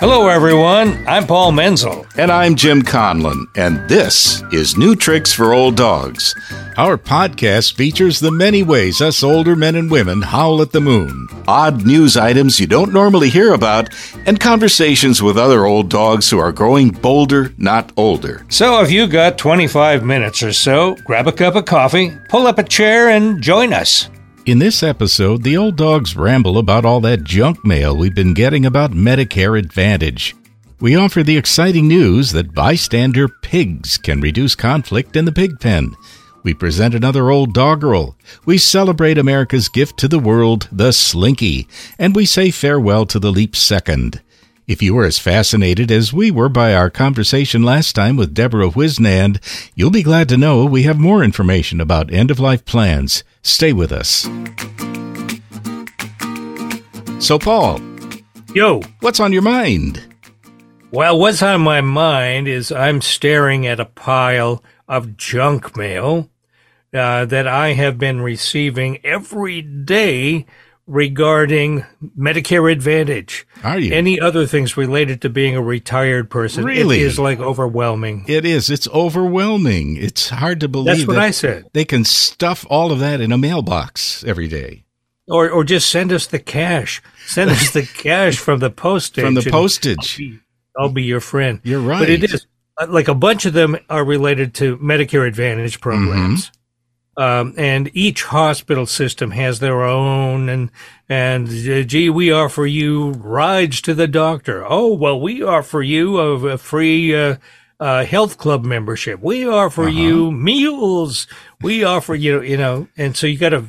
Hello, everyone. I'm Paul Menzel. And I'm Jim Conlon, and this is New Tricks for Old Dogs. Our podcast features the many ways us older men and women howl at the moon, odd news items you don't normally hear about, and conversations with other old dogs who are growing bolder, not older. So if you've got 25 minutes or so, grab a cup of coffee, pull up a chair, and join us. In this episode, the old dogs ramble about all that junk mail we've been getting about Medicare Advantage. We offer the exciting news that bystander pigs can reduce conflict in the pig pen. We present another old doggerel. We celebrate America's gift to the world, the slinky, and we say farewell to the leap second. If you were as fascinated as we were by our conversation last time with Deborah Wisnand, you'll be glad to know we have more information about end of life plans. Stay with us. So, Paul. Yo. What's on your mind? Well, what's on my mind is I'm staring at a pile of junk mail uh, that I have been receiving every day regarding Medicare Advantage. Are you? Any other things related to being a retired person? Really? It is like overwhelming. It is. It's overwhelming. It's hard to believe. That's what that I said. They can stuff all of that in a mailbox every day. Or, or just send us the cash. Send us the cash from the postage. From the postage. I'll be, I'll be your friend. You're right. But it is like a bunch of them are related to Medicare Advantage programs. Mm-hmm. Um, and each hospital system has their own and and uh, gee we offer you rides to the doctor. Oh well we offer you a, a free uh, uh, health club membership. We offer uh-huh. you meals. We offer you you know and so you got to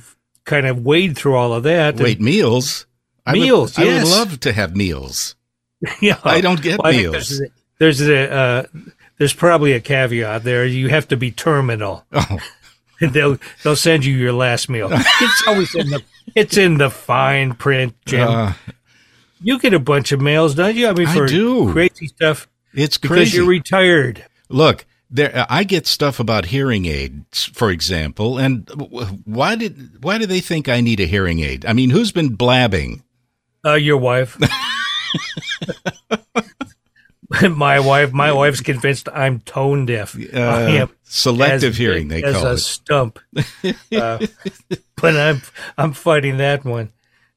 kind of wade through all of that wait meals? Meals I would, yes. I would love to have meals. Yeah. I don't get well, meals. there's, there's a uh, there's probably a caveat there. You have to be terminal. Oh they'll they'll send you your last meal. It's always in the it's in the fine print, Jim. Uh, you get a bunch of mails, don't you? I mean, for I do. crazy stuff. It's because crazy. you're retired. Look, there I get stuff about hearing aids, for example, and why did why do they think I need a hearing aid? I mean, who's been blabbing? Uh, your wife. my wife, my wife's convinced I'm tone deaf. Uh, selective hearing. They as call a it stump. Uh, but I'm I'm fighting that one.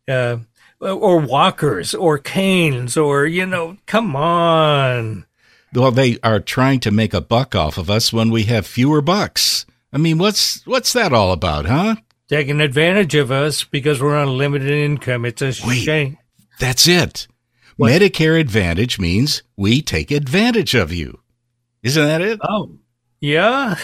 Uh, or walkers, or canes, or you know, come on. Well, they are trying to make a buck off of us when we have fewer bucks. I mean, what's what's that all about, huh? Taking advantage of us because we're on limited income. It's a Wait, shame. That's it. What? Medicare Advantage means we take advantage of you. Isn't that it? Oh, yeah.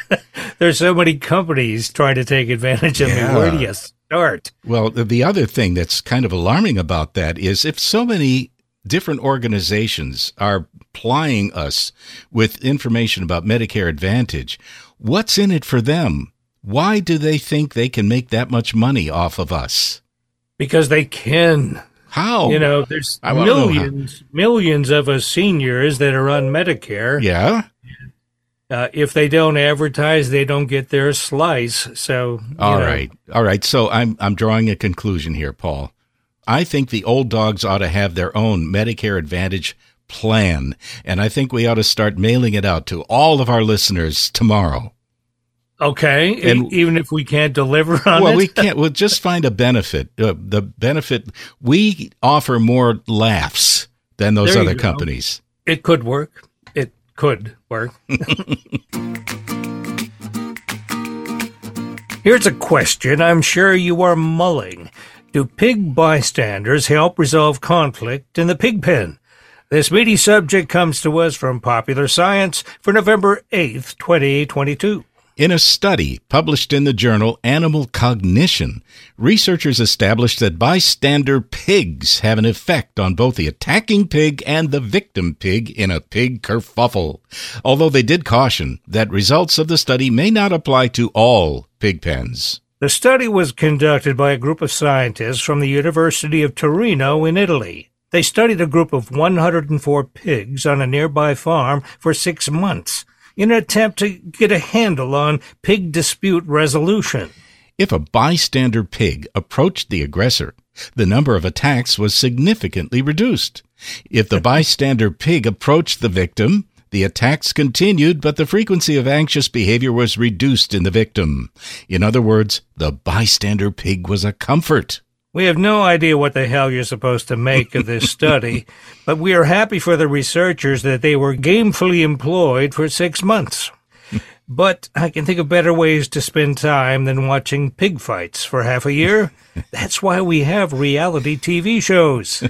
There's so many companies trying to take advantage of Yeah. me. Where do you start? Well, the- the other thing that's kind of alarming about that is if so many different organizations are plying us with information about Medicare Advantage, what's in it for them? Why do they think they can make that much money off of us? Because they can. How? You know, there's wanna know millions, millions of us seniors that are on Medicare. Yeah. Uh, if they don't advertise, they don't get their slice. So, All know, right. All right. So I'm I'm drawing a conclusion here, Paul. I think the old dogs ought to have their own Medicare Advantage plan, and I think we ought to start mailing it out to all of our listeners tomorrow. Okay. And- even if we can't deliver on well, it. we can't. We'll just find a benefit. Uh, the benefit we offer more laughs than those There other go. companies. It could work. It could work. Here's a question I'm sure you are mulling. Do pig bystanders help resolve conflict in the pig pen? This meaty subject comes to us from Popular Science for November 8th, 2022. In a study published in the journal Animal Cognition, researchers established that bystander pigs have an effect on both the attacking pig and the victim pig in a pig kerfuffle. Although they did caution that results of the study may not apply to all pig pens. The study was conducted by a group of scientists from the University of Torino in Italy. They studied a group of 104 pigs on a nearby farm for six months in an attempt to get a handle on pig dispute resolution. If a bystander pig approached the aggressor, the number of attacks was significantly reduced. If the bystander pig approached the victim, the attacks continued, but the frequency of anxious behavior was reduced in the victim. In other words, the bystander pig was a comfort. We have no idea what the hell you're supposed to make of this study, but we are happy for the researchers that they were gamefully employed for six months. but I can think of better ways to spend time than watching pig fights for half a year. That's why we have reality TV shows.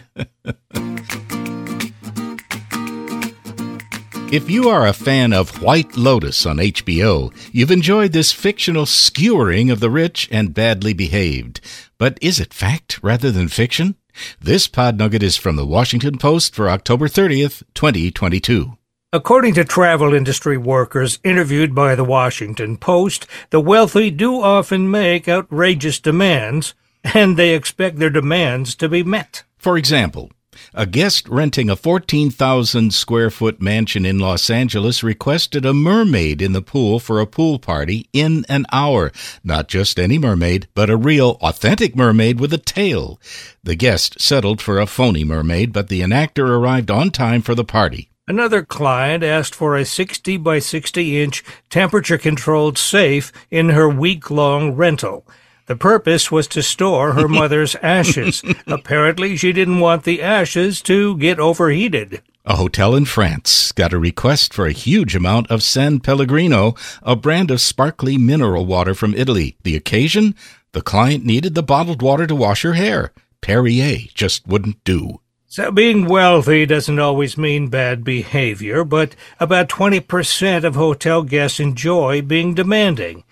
If you are a fan of White Lotus on HBO, you've enjoyed this fictional skewering of the rich and badly behaved. But is it fact rather than fiction? This pod nugget is from the Washington Post for October 30th, 2022. According to travel industry workers interviewed by the Washington Post, the wealthy do often make outrageous demands, and they expect their demands to be met. For example, a guest renting a 14,000 square foot mansion in Los Angeles requested a mermaid in the pool for a pool party in an hour. Not just any mermaid, but a real, authentic mermaid with a tail. The guest settled for a phony mermaid, but the enactor arrived on time for the party. Another client asked for a 60 by 60 inch temperature controlled safe in her week long rental. The purpose was to store her mother's ashes. Apparently, she didn't want the ashes to get overheated. A hotel in France got a request for a huge amount of San Pellegrino, a brand of sparkly mineral water from Italy. The occasion? The client needed the bottled water to wash her hair. Perrier just wouldn't do. So being wealthy doesn't always mean bad behavior, but about 20% of hotel guests enjoy being demanding.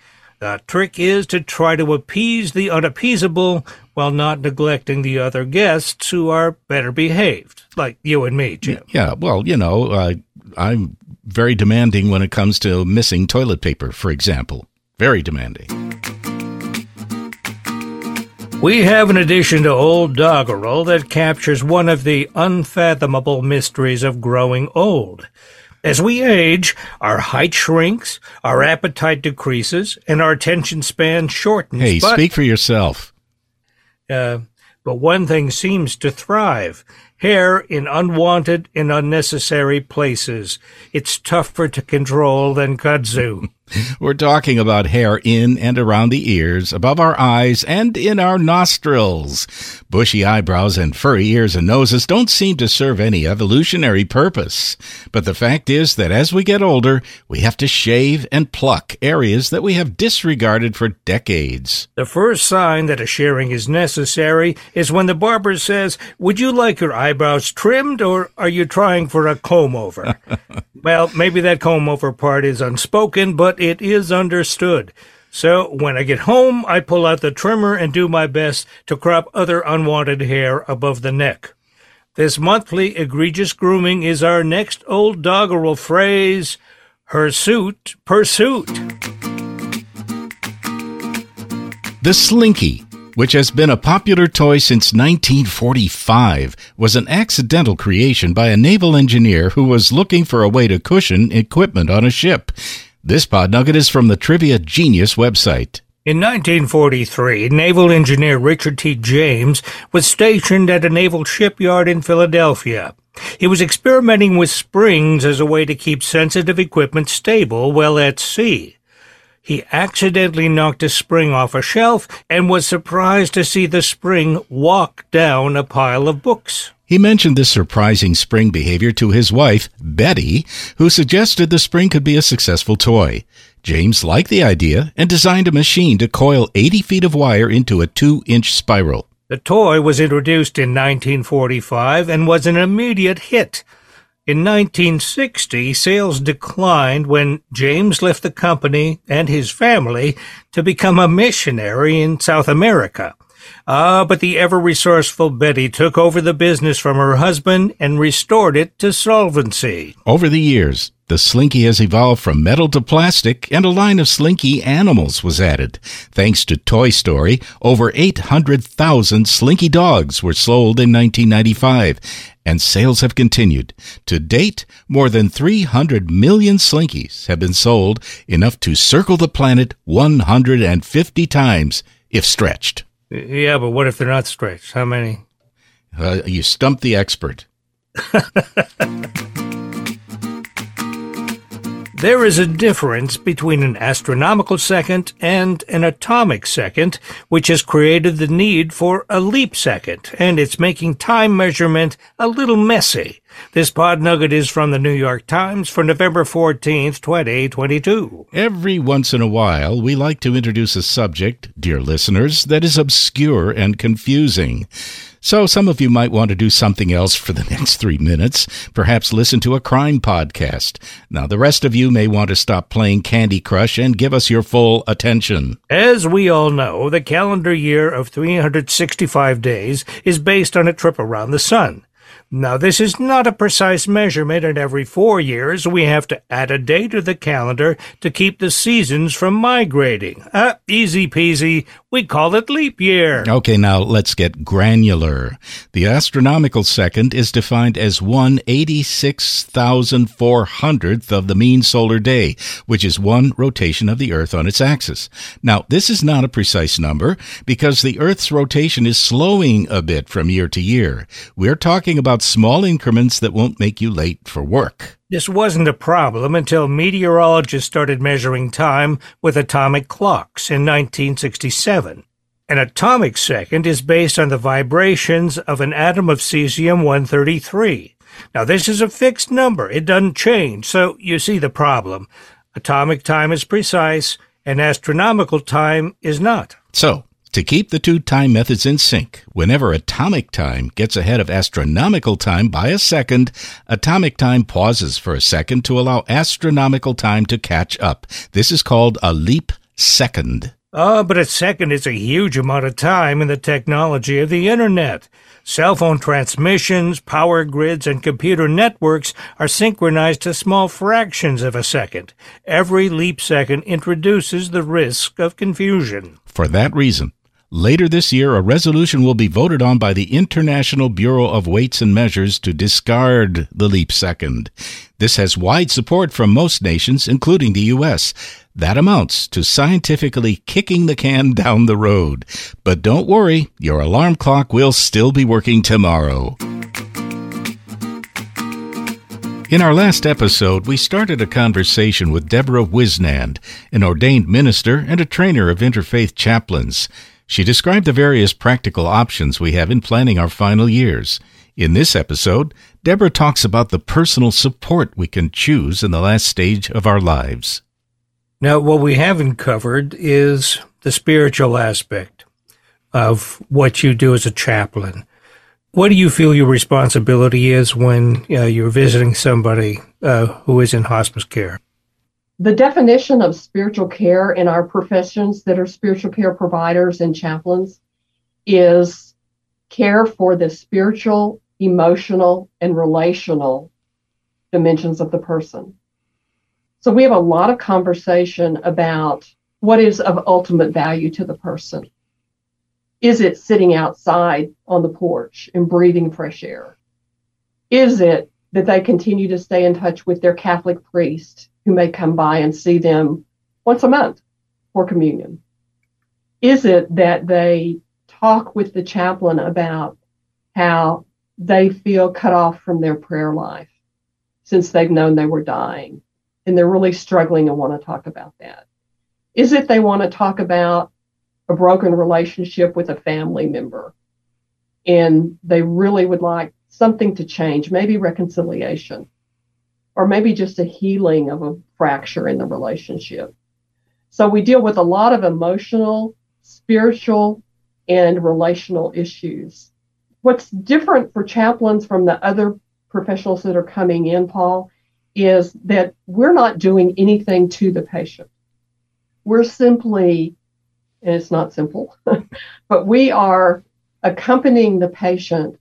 The trick is to try to appease the unappeasable while not neglecting the other guests who are better behaved, like you and me, Jim. Yeah, well, you know, uh, I'm very demanding when it comes to missing toilet paper, for example. Very demanding. We have an addition to Old Doggerel that captures one of the unfathomable mysteries of growing old. As we age, our height shrinks, our appetite decreases, and our attention span shortens. Hey, but, speak for yourself. Uh, but one thing seems to thrive hair in unwanted and unnecessary places. It's tougher to control than kudzu. We're talking about hair in and around the ears, above our eyes, and in our nostrils. Bushy eyebrows and furry ears and noses don't seem to serve any evolutionary purpose. But the fact is that as we get older, we have to shave and pluck areas that we have disregarded for decades. The first sign that a shearing is necessary is when the barber says, Would you like your eyebrows trimmed or are you trying for a comb over? well, maybe that comb over part is unspoken, but it is understood. So when I get home, I pull out the trimmer and do my best to crop other unwanted hair above the neck. This monthly egregious grooming is our next old doggerel phrase, hirsute pursuit. The Slinky, which has been a popular toy since 1945, was an accidental creation by a naval engineer who was looking for a way to cushion equipment on a ship. This pod nugget is from the Trivia Genius website. In 1943, naval engineer Richard T. James was stationed at a naval shipyard in Philadelphia. He was experimenting with springs as a way to keep sensitive equipment stable while at sea. He accidentally knocked a spring off a shelf and was surprised to see the spring walk down a pile of books. He mentioned this surprising spring behavior to his wife, Betty, who suggested the spring could be a successful toy. James liked the idea and designed a machine to coil 80 feet of wire into a 2 inch spiral. The toy was introduced in 1945 and was an immediate hit. In 1960, sales declined when James left the company and his family to become a missionary in South America. Ah, but the ever resourceful Betty took over the business from her husband and restored it to solvency. Over the years, The Slinky has evolved from metal to plastic, and a line of Slinky animals was added. Thanks to Toy Story, over 800,000 Slinky dogs were sold in 1995, and sales have continued. To date, more than 300 million Slinkies have been sold, enough to circle the planet 150 times if stretched. Yeah, but what if they're not stretched? How many? Uh, you stumped the expert. There is a difference between an astronomical second and an atomic second, which has created the need for a leap second, and it's making time measurement a little messy. This pod nugget is from the New York Times for November 14th, 2022. Every once in a while, we like to introduce a subject, dear listeners, that is obscure and confusing. So some of you might want to do something else for the next three minutes, perhaps listen to a crime podcast. Now, the rest of you may want to stop playing Candy Crush and give us your full attention. As we all know, the calendar year of 365 days is based on a trip around the sun. Now, this is not a precise measurement, and every four years we have to add a day to the calendar to keep the seasons from migrating. Uh, easy peasy. We call it leap year. Okay, now let's get granular. The astronomical second is defined as one eighty-six thousand four hundredth of the mean solar day, which is one rotation of the Earth on its axis. Now, this is not a precise number because the Earth's rotation is slowing a bit from year to year. We're talking about small increments that won't make you late for work. This wasn't a problem until meteorologists started measuring time with atomic clocks in 1967. An atomic second is based on the vibrations of an atom of cesium 133. Now, this is a fixed number. It doesn't change, so you see the problem. Atomic time is precise, and astronomical time is not. So, to keep the two time methods in sync, whenever atomic time gets ahead of astronomical time by a second, atomic time pauses for a second to allow astronomical time to catch up. This is called a leap second. Oh, but a second is a huge amount of time in the technology of the internet. Cell phone transmissions, power grids, and computer networks are synchronized to small fractions of a second. Every leap second introduces the risk of confusion. For that reason, Later this year, a resolution will be voted on by the International Bureau of Weights and Measures to discard the leap second. This has wide support from most nations, including the U.S. That amounts to scientifically kicking the can down the road. But don't worry, your alarm clock will still be working tomorrow. In our last episode, we started a conversation with Deborah Wisnand, an ordained minister and a trainer of interfaith chaplains. She described the various practical options we have in planning our final years. In this episode, Deborah talks about the personal support we can choose in the last stage of our lives. Now, what we haven't covered is the spiritual aspect of what you do as a chaplain. What do you feel your responsibility is when uh, you're visiting somebody uh, who is in hospice care? The definition of spiritual care in our professions that are spiritual care providers and chaplains is care for the spiritual, emotional, and relational dimensions of the person. So we have a lot of conversation about what is of ultimate value to the person. Is it sitting outside on the porch and breathing fresh air? Is it that they continue to stay in touch with their Catholic priest who may come by and see them once a month for communion? Is it that they talk with the chaplain about how they feel cut off from their prayer life since they've known they were dying and they're really struggling and want to talk about that? Is it they want to talk about a broken relationship with a family member and they really would like something to change, maybe reconciliation? Or maybe just a healing of a fracture in the relationship. So we deal with a lot of emotional, spiritual, and relational issues. What's different for chaplains from the other professionals that are coming in, Paul, is that we're not doing anything to the patient. We're simply, and it's not simple, but we are accompanying the patient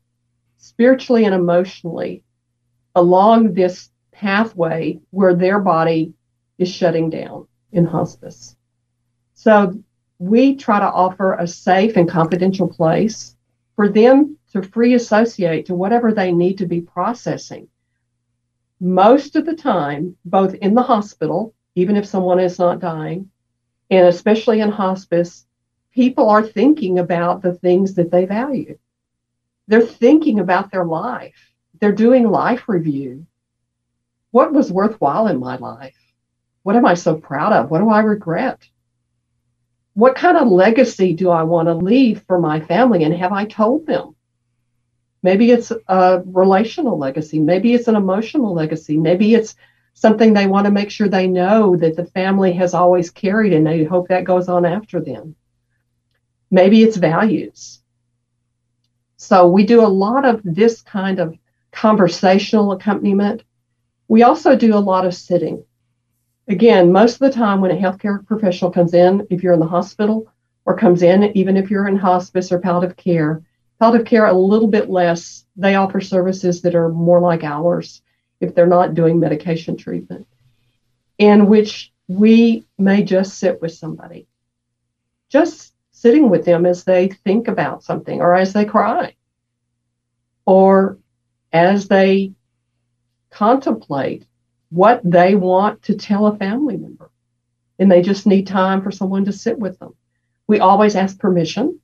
spiritually and emotionally along this pathway where their body is shutting down in hospice. So we try to offer a safe and confidential place for them to free associate to whatever they need to be processing. Most of the time, both in the hospital, even if someone is not dying, and especially in hospice, people are thinking about the things that they value. They're thinking about their life. They're doing life review. What was worthwhile in my life? What am I so proud of? What do I regret? What kind of legacy do I want to leave for my family? And have I told them? Maybe it's a relational legacy. Maybe it's an emotional legacy. Maybe it's something they want to make sure they know that the family has always carried and they hope that goes on after them. Maybe it's values. So we do a lot of this kind of conversational accompaniment. We also do a lot of sitting. Again, most of the time when a healthcare professional comes in, if you're in the hospital or comes in, even if you're in hospice or palliative care, palliative care a little bit less, they offer services that are more like ours if they're not doing medication treatment, in which we may just sit with somebody, just sitting with them as they think about something or as they cry or as they contemplate what they want to tell a family member. And they just need time for someone to sit with them. We always ask permission.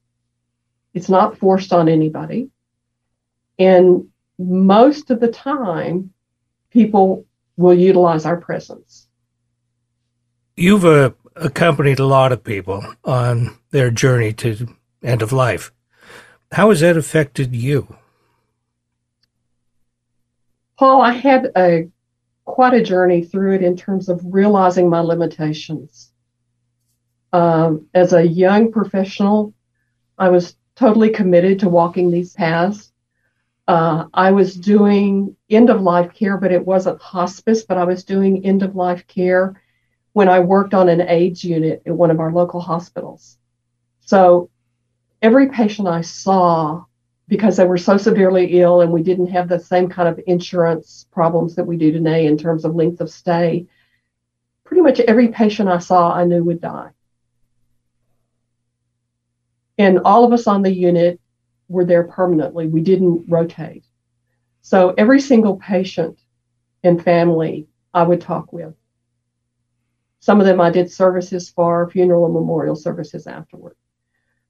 It's not forced on anybody. And most of the time, people will utilize our presence. You've uh, accompanied a lot of people on their journey to end of life. How has that affected you? Paul, I had a quite a journey through it in terms of realizing my limitations. Um, as a young professional, I was totally committed to walking these paths. Uh, I was doing end of life care, but it wasn't hospice, but I was doing end of life care when I worked on an AIDS unit at one of our local hospitals. So every patient I saw, because they were so severely ill and we didn't have the same kind of insurance problems that we do today in terms of length of stay, pretty much every patient I saw I knew would die. And all of us on the unit were there permanently. We didn't rotate. So every single patient and family I would talk with. Some of them I did services for, funeral and memorial services afterward.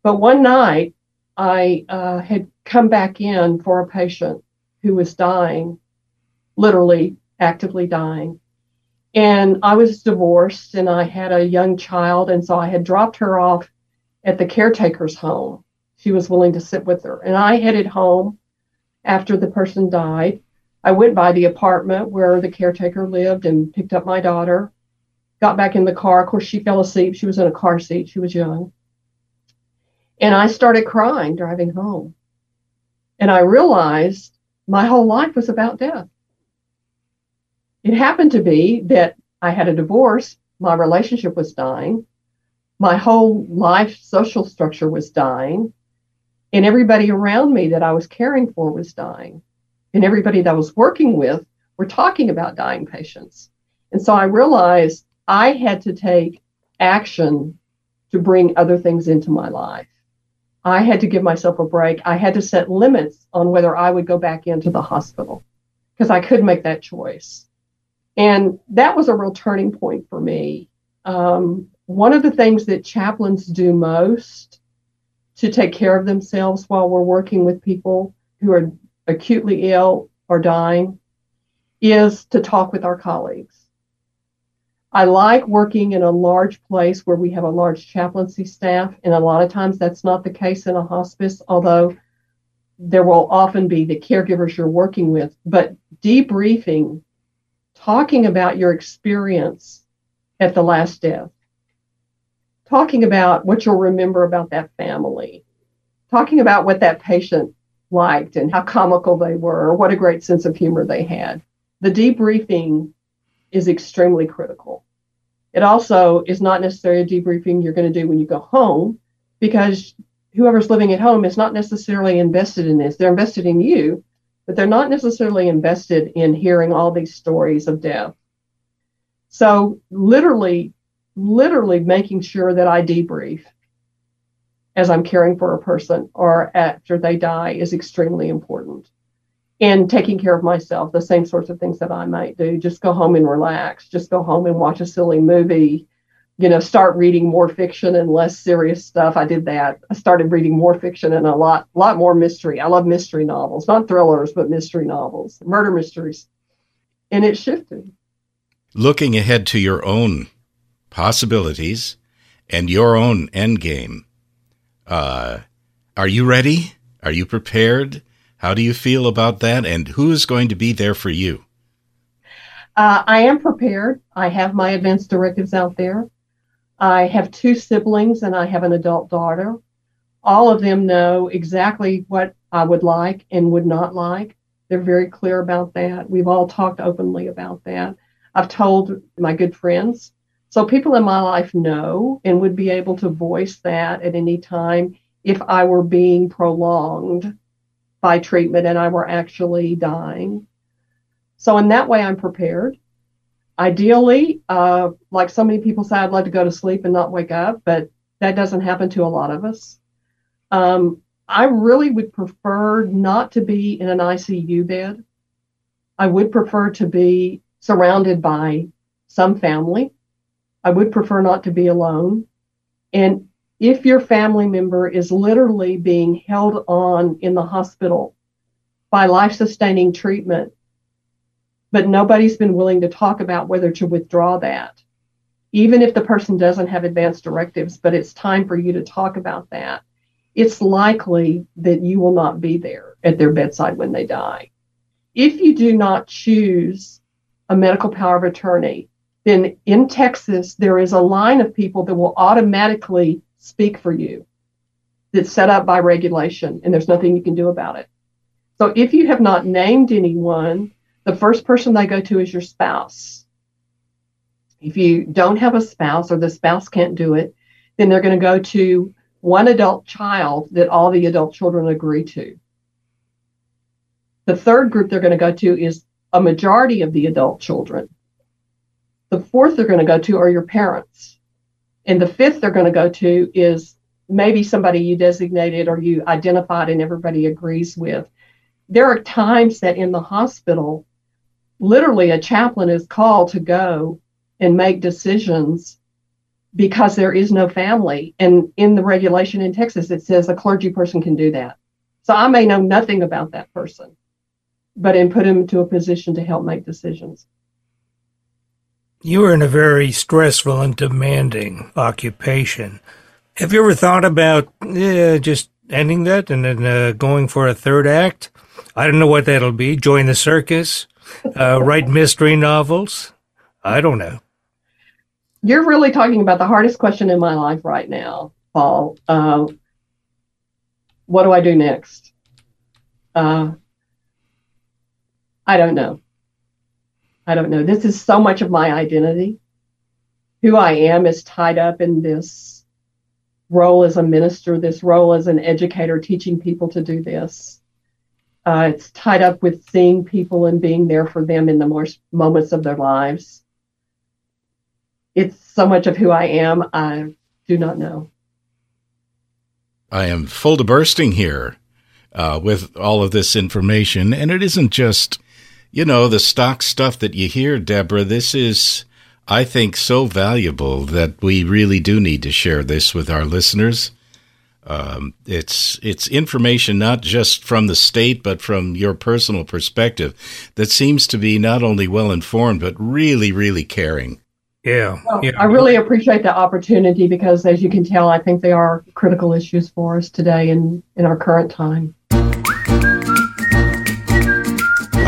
But one night I uh, had come back in for a patient who was dying, literally actively dying. And I was divorced and I had a young child. And so I had dropped her off at the caretaker's home she was willing to sit with her. And I headed home after the person died. I went by the apartment where the caretaker lived and picked up my daughter, got back in the car. Of course, she fell asleep. She was in a car seat. She was young. And I started crying driving home. And I realized my whole life was about death. It happened to be that I had a divorce, my relationship was dying, my whole life social structure was dying, and everybody around me that I was caring for was dying. And everybody that I was working with were talking about dying patients. And so I realized I had to take action to bring other things into my life. I had to give myself a break. I had to set limits on whether I would go back into the hospital because I could make that choice. And that was a real turning point for me. Um, one of the things that chaplains do most to take care of themselves while we're working with people who are acutely ill or dying is to talk with our colleagues. I like working in a large place where we have a large chaplaincy staff, and a lot of times that's not the case in a hospice, although there will often be the caregivers you're working with. But debriefing, talking about your experience at the last death, talking about what you'll remember about that family, talking about what that patient liked and how comical they were, or what a great sense of humor they had. The debriefing is extremely critical. It also is not necessarily a debriefing you're going to do when you go home because whoever's living at home is not necessarily invested in this. They're invested in you, but they're not necessarily invested in hearing all these stories of death. So, literally, literally making sure that I debrief as I'm caring for a person or after they die is extremely important. And taking care of myself, the same sorts of things that I might do. Just go home and relax. Just go home and watch a silly movie. You know, start reading more fiction and less serious stuff. I did that. I started reading more fiction and a lot, lot more mystery. I love mystery novels, not thrillers, but mystery novels, murder mysteries. And it shifted. Looking ahead to your own possibilities and your own end game uh, are you ready? Are you prepared? How do you feel about that? And who is going to be there for you? Uh, I am prepared. I have my advance directives out there. I have two siblings and I have an adult daughter. All of them know exactly what I would like and would not like. They're very clear about that. We've all talked openly about that. I've told my good friends so people in my life know and would be able to voice that at any time if I were being prolonged by treatment and I were actually dying. So in that way, I'm prepared. Ideally, uh, like so many people say, I'd love to go to sleep and not wake up, but that doesn't happen to a lot of us. Um, I really would prefer not to be in an ICU bed. I would prefer to be surrounded by some family I would prefer not to be alone. And if your family member is literally being held on in the hospital by life sustaining treatment, but nobody's been willing to talk about whether to withdraw that, even if the person doesn't have advanced directives, but it's time for you to talk about that, it's likely that you will not be there at their bedside when they die. If you do not choose a medical power of attorney then in Texas, there is a line of people that will automatically speak for you that's set up by regulation, and there's nothing you can do about it. So if you have not named anyone, the first person they go to is your spouse. If you don't have a spouse or the spouse can't do it, then they're going to go to one adult child that all the adult children agree to. The third group they're going to go to is a majority of the adult children. The fourth they're going to go to are your parents. And the fifth they're going to go to is maybe somebody you designated or you identified and everybody agrees with. There are times that in the hospital, literally a chaplain is called to go and make decisions because there is no family. And in the regulation in Texas, it says a clergy person can do that. So I may know nothing about that person, but and put him into a position to help make decisions. You are in a very stressful and demanding occupation. Have you ever thought about eh, just ending that and then uh, going for a third act? I don't know what that'll be. Join the circus, uh, write mystery novels. I don't know. You're really talking about the hardest question in my life right now, Paul. Uh, what do I do next? Uh, I don't know. I don't know. This is so much of my identity. Who I am is tied up in this role as a minister, this role as an educator, teaching people to do this. Uh, it's tied up with seeing people and being there for them in the most moments of their lives. It's so much of who I am. I do not know. I am full to bursting here uh, with all of this information, and it isn't just you know, the stock stuff that you hear, Deborah, this is, I think, so valuable that we really do need to share this with our listeners. Um, it's it's information not just from the state, but from your personal perspective that seems to be not only well informed, but really, really caring. Yeah, well, yeah. I really appreciate the opportunity because, as you can tell, I think they are critical issues for us today in, in our current time.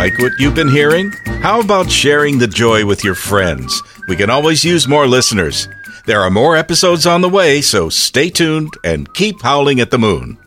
Like what you've been hearing? How about sharing the joy with your friends? We can always use more listeners. There are more episodes on the way, so stay tuned and keep howling at the moon.